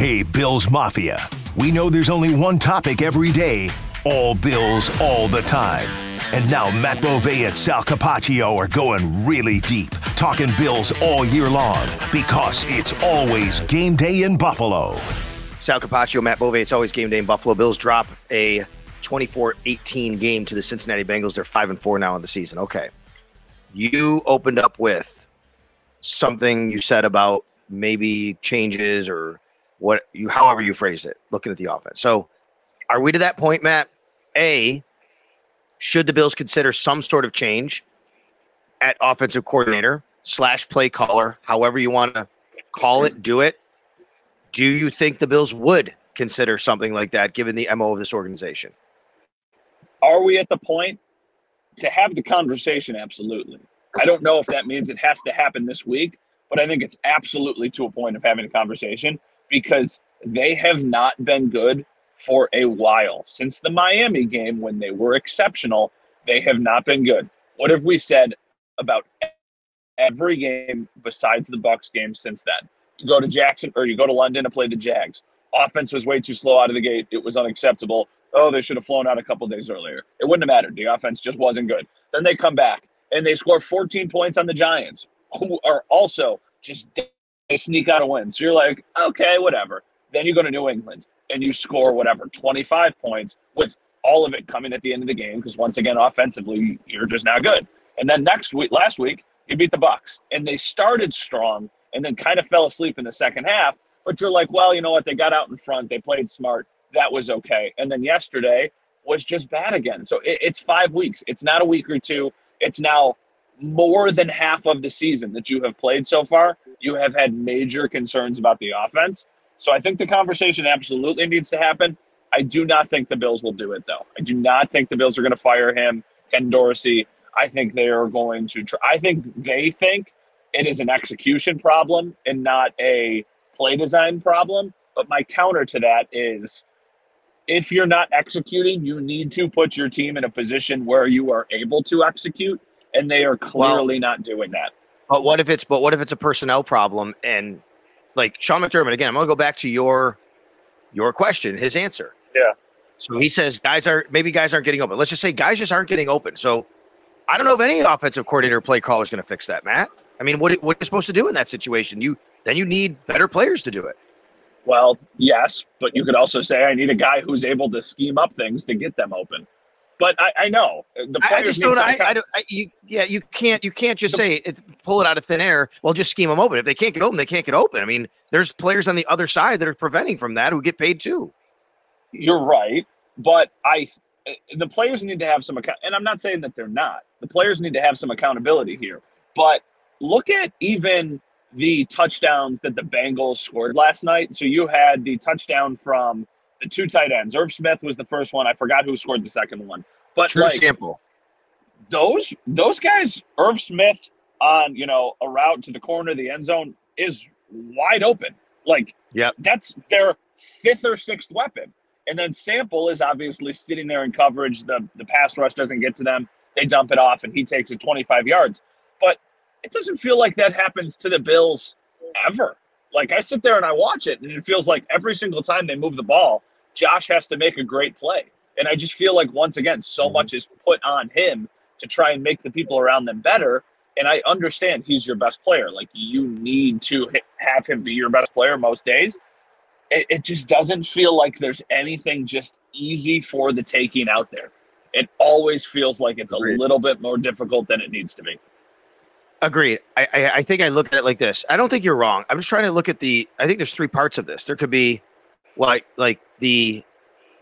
Hey, Bills Mafia. We know there's only one topic every day all Bills, all the time. And now Matt Bove and Sal Capaccio are going really deep, talking Bills all year long because it's always game day in Buffalo. Sal Capaccio, Matt Bove. It's always game day in Buffalo. Bills drop a 24-18 game to the Cincinnati Bengals. They're five and four now in the season. Okay, you opened up with something you said about maybe changes or what you, however you phrased it, looking at the offense. So, are we to that point, Matt? A, should the Bills consider some sort of change at offensive coordinator slash play caller, however you want to call it, do it? Do you think the Bills would consider something like that given the MO of this organization? Are we at the point to have the conversation? Absolutely. I don't know if that means it has to happen this week, but I think it's absolutely to a point of having a conversation because they have not been good for a while. Since the Miami game, when they were exceptional, they have not been good. What have we said about every game besides the Bucs game since then? You go to Jackson or you go to London to play the Jags. Offense was way too slow out of the gate. It was unacceptable. Oh, they should have flown out a couple days earlier. It wouldn't have mattered. The offense just wasn't good. Then they come back and they score 14 points on the Giants, who are also just they sneak out a win. So you're like, okay, whatever. Then you go to New England and you score whatever 25 points with all of it coming at the end of the game because once again offensively you're just not good. And then next week, last week you beat the Bucs and they started strong and then kind of fell asleep in the second half. But you're like, well, you know what? They got out in front. They played smart. That was okay. And then yesterday was just bad again. So it, it's five weeks. It's not a week or two. It's now more than half of the season that you have played so far. You have had major concerns about the offense. So I think the conversation absolutely needs to happen. I do not think the Bills will do it, though. I do not think the Bills are going to fire him, Ken Dorsey. I think they are going to try. I think they think it is an execution problem and not a play design problem. But my counter to that is if you're not executing, you need to put your team in a position where you are able to execute, and they are clearly well, not doing that. But what if it's but what if it's a personnel problem and like Sean McDermott again? I'm going to go back to your your question, his answer. Yeah. So he says guys are maybe guys aren't getting open. Let's just say guys just aren't getting open. So I don't know if any offensive coordinator play caller is going to fix that, Matt. I mean, what what are you supposed to do in that situation? You then you need better players to do it. Well, yes, but you could also say I need a guy who's able to scheme up things to get them open. But I, I know the I just don't. I, I, don't. I, you, yeah, you can't. You can't just the, say it, pull it out of thin air. Well, just scheme them open. If they can't get open, they can't get open. I mean, there's players on the other side that are preventing from that who get paid too. You're right, but I, the players need to have some account. And I'm not saying that they're not. The players need to have some accountability here. But look at even the touchdowns that the Bengals scored last night. So you had the touchdown from the two tight ends. Irv Smith was the first one. I forgot who scored the second one. But true like, sample. Those those guys, Irv Smith on you know a route to the corner of the end zone is wide open. Like yeah, that's their fifth or sixth weapon. And then Sample is obviously sitting there in coverage. The the pass rush doesn't get to them. They dump it off and he takes it 25 yards. But it doesn't feel like that happens to the Bills ever. Like I sit there and I watch it and it feels like every single time they move the ball, Josh has to make a great play. And I just feel like once again, so mm-hmm. much is put on him to try and make the people around them better. And I understand he's your best player. Like you need to have him be your best player most days. It, it just doesn't feel like there's anything just easy for the taking out there. It always feels like it's Agreed. a little bit more difficult than it needs to be. Agreed. I, I, I think I look at it like this. I don't think you're wrong. I'm just trying to look at the. I think there's three parts of this. There could be, like like the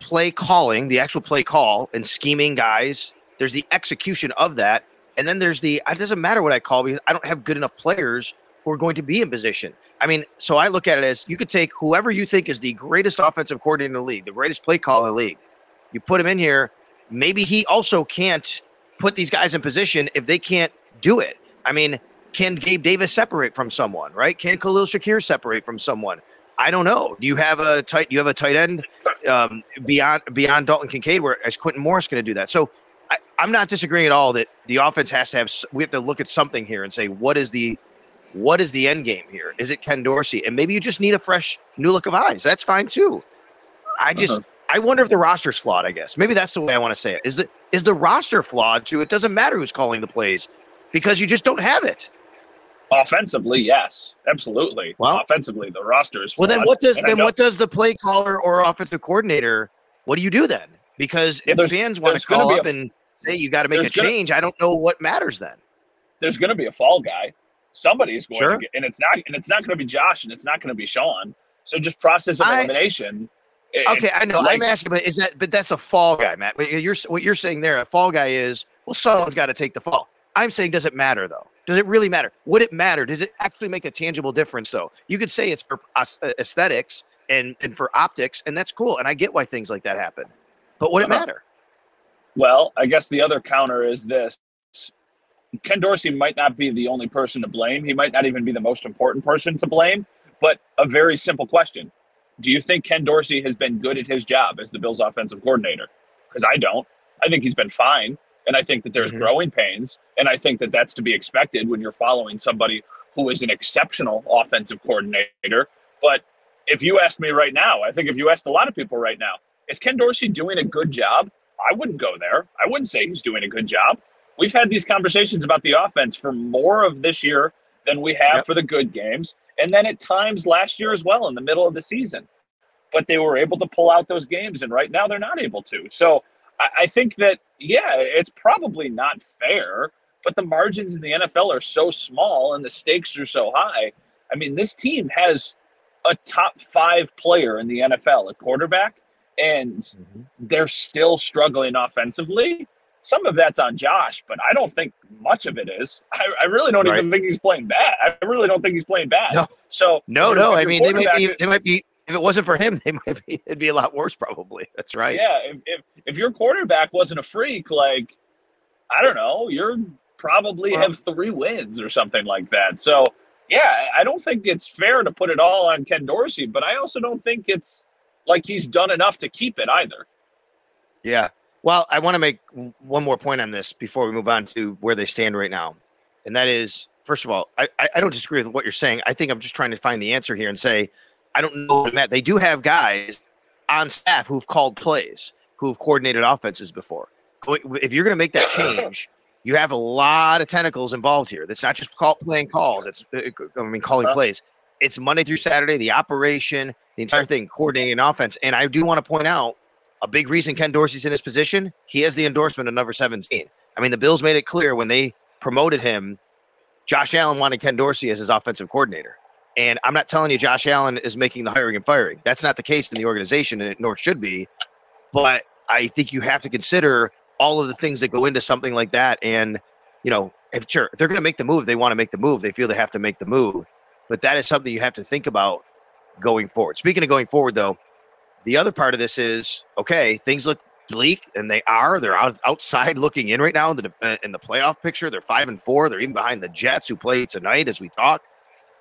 play calling, the actual play call and scheming guys. There's the execution of that. And then there's the, it doesn't matter what I call because I don't have good enough players who are going to be in position. I mean, so I look at it as you could take whoever you think is the greatest offensive coordinator in the league, the greatest play caller in the league. You put him in here. Maybe he also can't put these guys in position if they can't do it. I mean, can Gabe Davis separate from someone, right? Can Khalil Shakir separate from someone? I don't know. Do you have a tight? You have a tight end um, beyond beyond Dalton Kincaid, where is Quintin Morris going to do that? So I, am not disagreeing at all that the offense has to have. We have to look at something here and say what is the what is the end game here? Is it Ken Dorsey? And maybe you just need a fresh new look of eyes. That's fine too. I just uh-huh. I wonder if the roster's flawed. I guess maybe that's the way I want to say it. Is the is the roster flawed too? It doesn't matter who's calling the plays because you just don't have it. Offensively, yes, absolutely. Well, offensively, the roster is. Well, then what does then what does the play caller or offensive coordinator? What do you do then? Because if well, fans want to call up a, and say you got to make a gonna, change, I don't know what matters then. There's going to be a fall guy. Somebody's going sure. to get, and it's not and it's not going to be Josh and it's not going to be Sean. So just process of elimination. I, okay, I know. Like, I'm asking, but is that but that's a fall guy, Matt? But you're what you're saying there. A fall guy is well, someone's got to take the fall. I'm saying, does it matter though? Does it really matter? Would it matter? Does it actually make a tangible difference though? You could say it's for uh, aesthetics and and for optics, and that's cool. And I get why things like that happen. But would it uh-huh. matter? Well, I guess the other counter is this. Ken Dorsey might not be the only person to blame. He might not even be the most important person to blame. But a very simple question Do you think Ken Dorsey has been good at his job as the Bills' offensive coordinator? Because I don't. I think he's been fine. And I think that there's mm-hmm. growing pains. And I think that that's to be expected when you're following somebody who is an exceptional offensive coordinator. But if you asked me right now, I think if you asked a lot of people right now, is Ken Dorsey doing a good job? I wouldn't go there. I wouldn't say he's doing a good job. We've had these conversations about the offense for more of this year than we have yep. for the good games. And then at times last year as well in the middle of the season. But they were able to pull out those games, and right now they're not able to. So I, I think that yeah, it's probably not fair, but the margins in the NFL are so small and the stakes are so high. I mean, this team has a top five player in the NFL, a quarterback, and mm-hmm. they're still struggling offensively. Some of that's on Josh, but I don't think much of it is. I, I really don't right. even think he's playing bad. I really don't think he's playing bad. No. So no, no. I mean, they might be they might be if it wasn't for him, they might be it'd be a lot worse probably. That's right. Yeah, if, if, if your quarterback wasn't a freak, like I don't know, you're probably well, have three wins or something like that. So yeah, I don't think it's fair to put it all on Ken Dorsey, but I also don't think it's like he's done enough to keep it either. Yeah. Well, I want to make one more point on this before we move on to where they stand right now. And that is, first of all, I, I don't disagree with what you're saying. I think I'm just trying to find the answer here and say I don't know what They do have guys on staff who've called plays, who've coordinated offenses before. If you're going to make that change, you have a lot of tentacles involved here. That's not just call, playing calls. It's uh, I mean calling plays. It's Monday through Saturday, the operation, the entire thing, coordinating offense. And I do want to point out a big reason Ken Dorsey's in his position, he has the endorsement of number 17. I mean, the Bills made it clear when they promoted him, Josh Allen wanted Ken Dorsey as his offensive coordinator. And I'm not telling you Josh Allen is making the hiring and firing. That's not the case in the organization, and it nor should be. But I think you have to consider all of the things that go into something like that. And, you know, if sure, if they're going to make the move, they want to make the move. They feel they have to make the move. But that is something you have to think about going forward. Speaking of going forward, though, the other part of this is okay, things look bleak, and they are. They're out, outside looking in right now in the, in the playoff picture. They're five and four. They're even behind the Jets, who play tonight as we talk.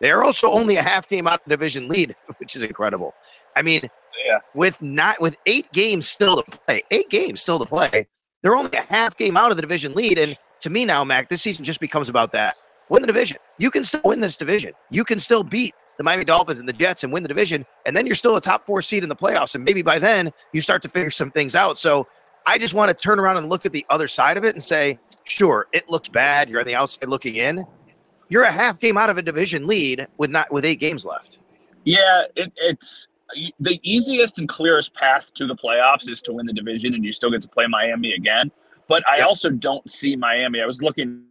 They're also only a half game out of division lead, which is incredible. I mean, yeah. with not with eight games still to play, eight games still to play, they're only a half game out of the division lead. And to me now, Mac, this season just becomes about that. Win the division. You can still win this division. You can still beat the Miami Dolphins and the Jets and win the division. And then you're still a top four seed in the playoffs. And maybe by then you start to figure some things out. So I just want to turn around and look at the other side of it and say, sure, it looks bad. You're on the outside looking in. You're a half game out of a division lead with not with eight games left. Yeah, it, it's the easiest and clearest path to the playoffs is to win the division, and you still get to play Miami again. But I also don't see Miami. I was looking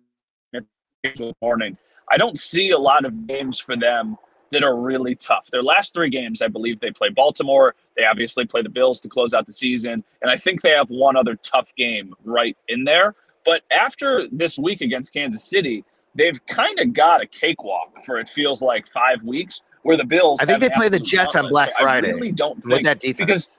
at this morning. I don't see a lot of games for them that are really tough. Their last three games, I believe they play Baltimore. They obviously play the Bills to close out the season. And I think they have one other tough game right in there. But after this week against Kansas City, they've kind of got a cakewalk for it feels like five weeks where the Bills. I think they play the Jets on Black so Friday. I really don't with that defense. because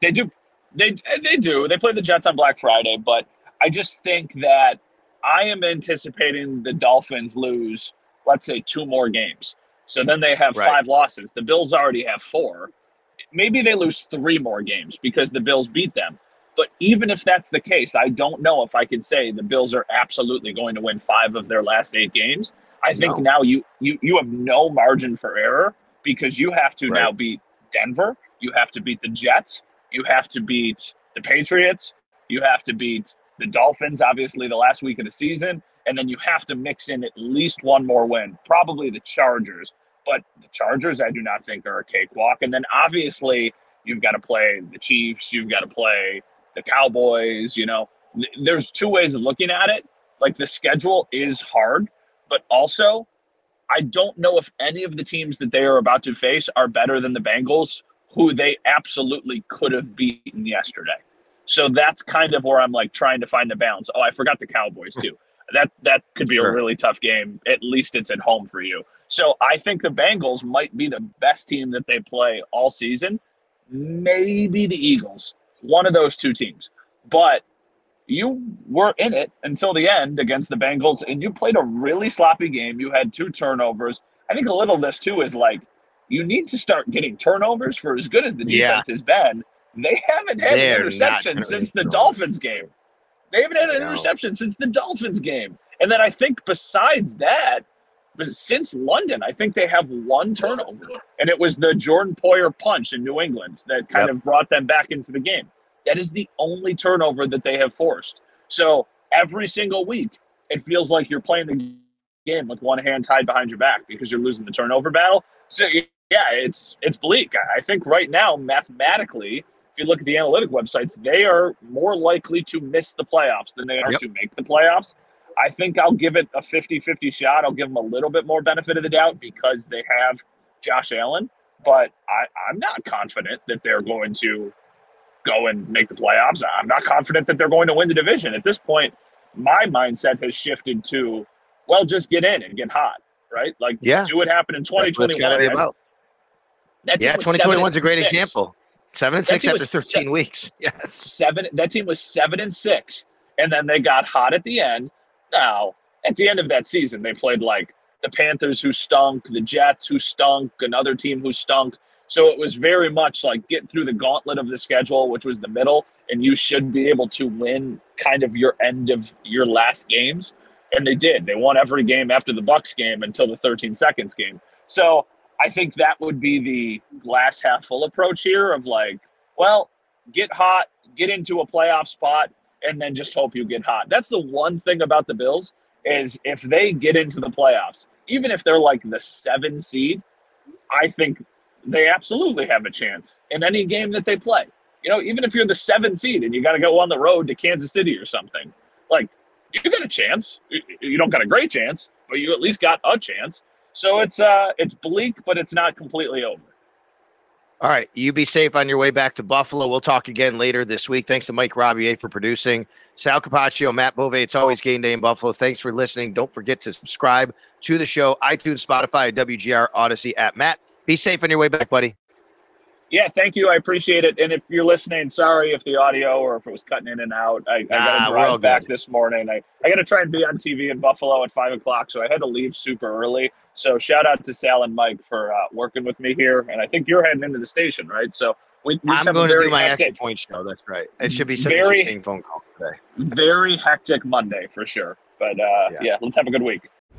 they do they they do they play the Jets on Black Friday, but I just think that I am anticipating the Dolphins lose, let's say, two more games. So then they have Right. five losses. The Bills already have four. Maybe they lose three more games because the Bills beat them. But even if that's the case, I don't know if I can say the Bills are absolutely going to win five of their last eight games. I think No. now you you you have no margin for error because you have to Right. now beat Denver, you have to beat the Jets, you have to beat the Patriots, you have to beat the Dolphins, obviously the last week of the season, and then you have to mix in at least one more win, probably the Chargers. But the Chargers, I do not think are a cakewalk. And then obviously you've got to play the Chiefs, you've got to play the Cowboys. You know, there's two ways of looking at it. Like the schedule is hard, but also I don't know if any of the teams that they are about to face are better than the Bengals, who they absolutely could have beaten yesterday. So that's kind of where I'm like trying to find the balance. Oh, I forgot the Cowboys too. That that could be a really tough game. At least it's at home for you. So I think the Bengals might be the best team that they play all season. Maybe the Eagles, one of those two teams. But you were in it until the end against the Bengals, and you played a really sloppy game. You had two turnovers. I think a little of this too is like you need to start getting turnovers for as good as the Yeah. defense has been. They haven't had They're an interception since the Dolphins game. They haven't had an No. interception since the Dolphins game. And then I think besides that, since London, I think they have one turnover, and it was the Jordan Poyer punch in New England that kind Yep. of brought them back into the game. That is the only turnover that they have forced. So every single week, it feels like you're playing the game with one hand tied behind your back because you're losing the turnover battle. So yeah, it's it's bleak. I think right now, mathematically, if you look at the analytic websites, they are more likely to miss the playoffs than they are Yep. to make the playoffs. I think I'll give it a 50-50 shot. I'll give them a little bit more benefit of the doubt because they have Josh Allen, but I, I'm not confident that they're going to go and make the playoffs. I'm not confident that they're going to win the division. At this point, my mindset has shifted to, well, just get in and get hot, right? Like, Yeah. do what happened in That's what it's 2021. got to be about. that Yeah, was 2021 is a great six. example. Seven and That six after 13 se- weeks. Yes. seven. That team was seven and six, and then they got hot at the end. Now, at the end of that season, they played like the Panthers, who stunk, the Jets, who stunk, another team who stunk. So it was very much like get through the gauntlet of the schedule, which was the middle, and you should be able to win kind of your end of your last games. And they did. They won every game after the Bucs game until the 13 seconds game. So I think that would be the glass half full approach here of like, well, get hot, get into a playoff spot, and then just hope you get hot. That's the one thing about the Bills is if they get into the playoffs, even if they're like the seven seed, I think they absolutely have a chance in any game that they play. you know, even if you're the seven seed and you got to go on the road to Kansas City or something, like you got a chance. You don't got a great chance, but you at least got a chance. So it's uh it's bleak, but it's not completely over. All right. You be safe on your way back to Buffalo. We'll talk again later this week. Thanks to Mike Robier for producing. Sal Capaccio, Matt Bove. It's always game day in Buffalo. Thanks for listening. Don't forget to subscribe to the show, iTunes, Spotify, WGR, Audacy at Matt. Be safe on your way back, buddy. Yeah, thank you. I appreciate it. And if you're listening, sorry if the audio or if it was cutting in and out. I, I got to drive back this morning. I, I got to try and be on TV in Buffalo at five o'clock, so I had to leave super early. So shout out to Sal and Mike for uh, working with me here. And I think you're heading into the station, right? So we, we I'm going to do my hectic, extra point show. That's right. It should be some very, interesting phone call today. Very hectic Monday for sure. But uh, yeah. yeah, let's have a good week.